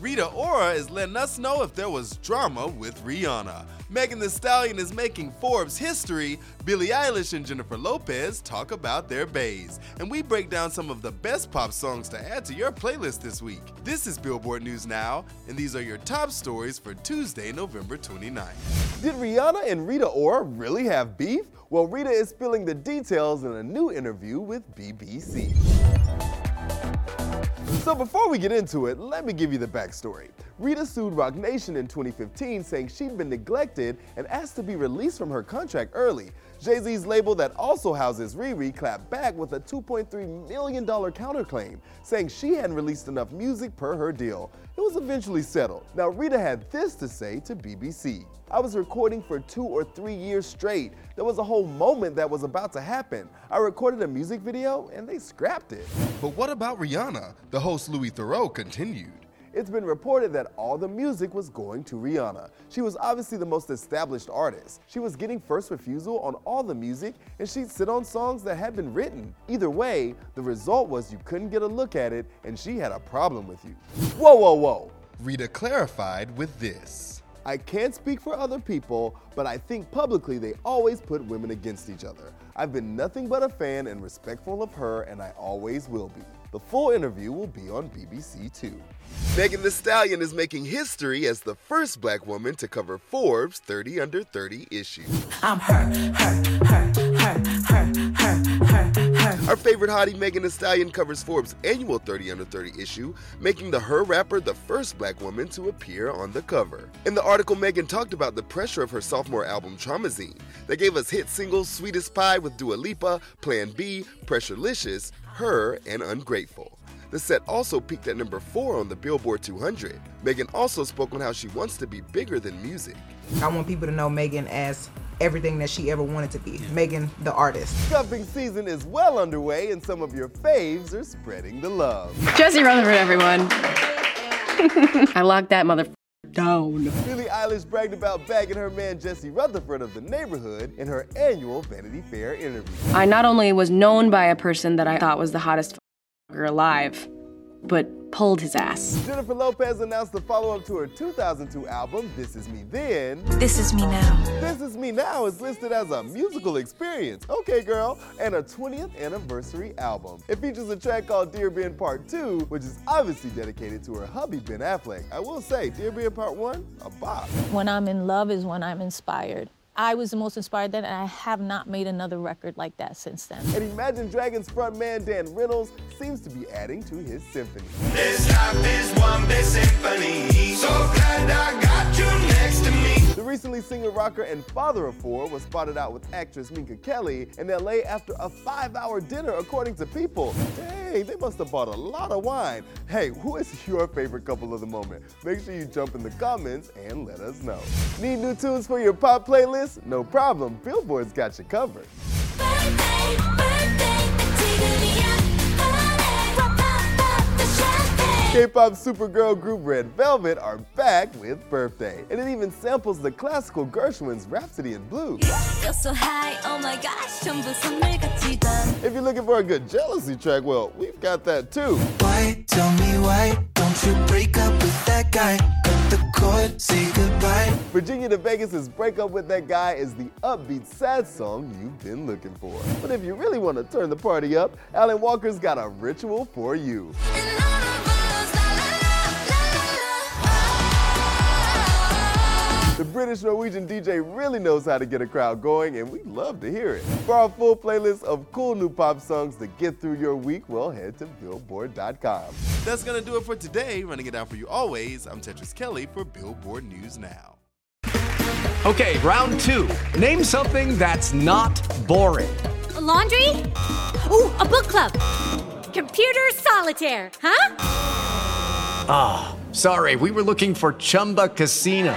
Rita Ora is letting us know if there was drama with Rihanna. Megan Thee Stallion is making Forbes history. Billie Eilish and Jennifer Lopez talk about their baes. And we break down some of the best pop songs to add to your playlist this week. This is Billboard News Now, and these are your top stories for Tuesday, November 29th. Did Rihanna and Rita Ora really have beef? Well, Rita is spilling the details in a new interview with BBC. So before we get into it, let me give you the backstory. Rita sued Roc Nation in 2015 saying she'd been neglected and asked to be released from her contract early. Jay-Z's label that also houses Riri clapped back with a $2.3 million counterclaim, saying she hadn't released enough music per her deal. It was eventually settled. Now Rita had this to say to BBC. I was recording for two or three years straight. There was a whole moment that was about to happen. I recorded a music video and they scrapped it. But what about Rihanna? The host Louis Theroux continued. It's been reported that all the music was going to Rihanna. She was obviously the most established artist. She was getting first refusal on all the music, and she'd sit on songs that had been written. Either way, the result was you couldn't get a look at it, and she had a problem with you. Whoa, whoa, whoa. Rita clarified with this. I can't speak for other people, but I think publicly they always put women against each other. I've been nothing but a fan and respectful of her, and I always will be. The full interview will be on BBC Two. Megan Thee Stallion is making history as the first black woman to cover Forbes 30 Under 30 issue. I'm her, her, her, her. Our favorite hottie Megan Thee Stallion covers Forbes' annual 30 Under 30 issue, making the Her rapper the first black woman to appear on the cover. In the article, Megan talked about the pressure of her sophomore album Traumazine that gave us hit singles Sweetest Pie with Dua Lipa, Plan B, Pressurelicious, Her, and Ungrateful. The set also peaked at number 4 on the Billboard 200. Megan also spoke on how she wants to be bigger than music. I want people to know Megan as everything that she ever wanted to be Megan, the artist. Cuffing season is well underway, and some of your faves are spreading the love. Jesse Rutherford, everyone. I locked that mother down. Billie Eilish bragged about bagging her man Jesse Rutherford of the Neighbourhood in her annual Vanity Fair interview. I not only was known by a person that I thought was the hottest alive, but pulled his ass. Jennifer Lopez announced the follow-up to her 2002 album, This Is Me Then. This Is Me Now. This Is Me Now is listed as a musical experience, okay girl, and a 20th anniversary album. It features a track called Dear Ben Part 2, which is obviously dedicated to her hubby Ben Affleck. I will say, Dear Ben Part 1, a bop. When I'm in love is when I'm inspired. I was the most inspired then, and I have not made another record like that since then. And Imagine Dragons frontman Dan Reynolds seems to be adding to his symphony. This life is one big symphony. So glad I got recently singer, rocker, and father of four was spotted out with actress Minka Kelly in LA after a five-hour dinner, according to People. Dang, they must have bought a lot of wine. Hey, who is your favorite couple of the moment? Make sure you jump in the comments and let us know. Need new tunes for your pop playlist? No problem, Billboard's got you covered. Birthday, K-pop supergirl group Red Velvet are back with Birthday, and it even samples the classical Gershwin's Rhapsody in Blue. So oh if you're looking for a good jealousy track, well, we've got that too. Why, tell me why, don't you break up with that guy? Cut say goodbye. Virginia to Vegas' Break Up With That Guy is the upbeat, sad song you've been looking for. But if you really want to turn the party up, Alan Walker's got a ritual for you. British Norwegian DJ really knows how to get a crowd going, and we love to hear it. For our full playlist of cool new pop songs to get through your week, well, head to Billboard.com. That's gonna do it for today. Running it down for you always, I'm Tetris Kelly for Billboard News Now. Okay, round two. Name something that's not boring. A laundry? Ooh, a book club. Computer solitaire, huh? Ah, oh, sorry, we were looking for Chumba Casino.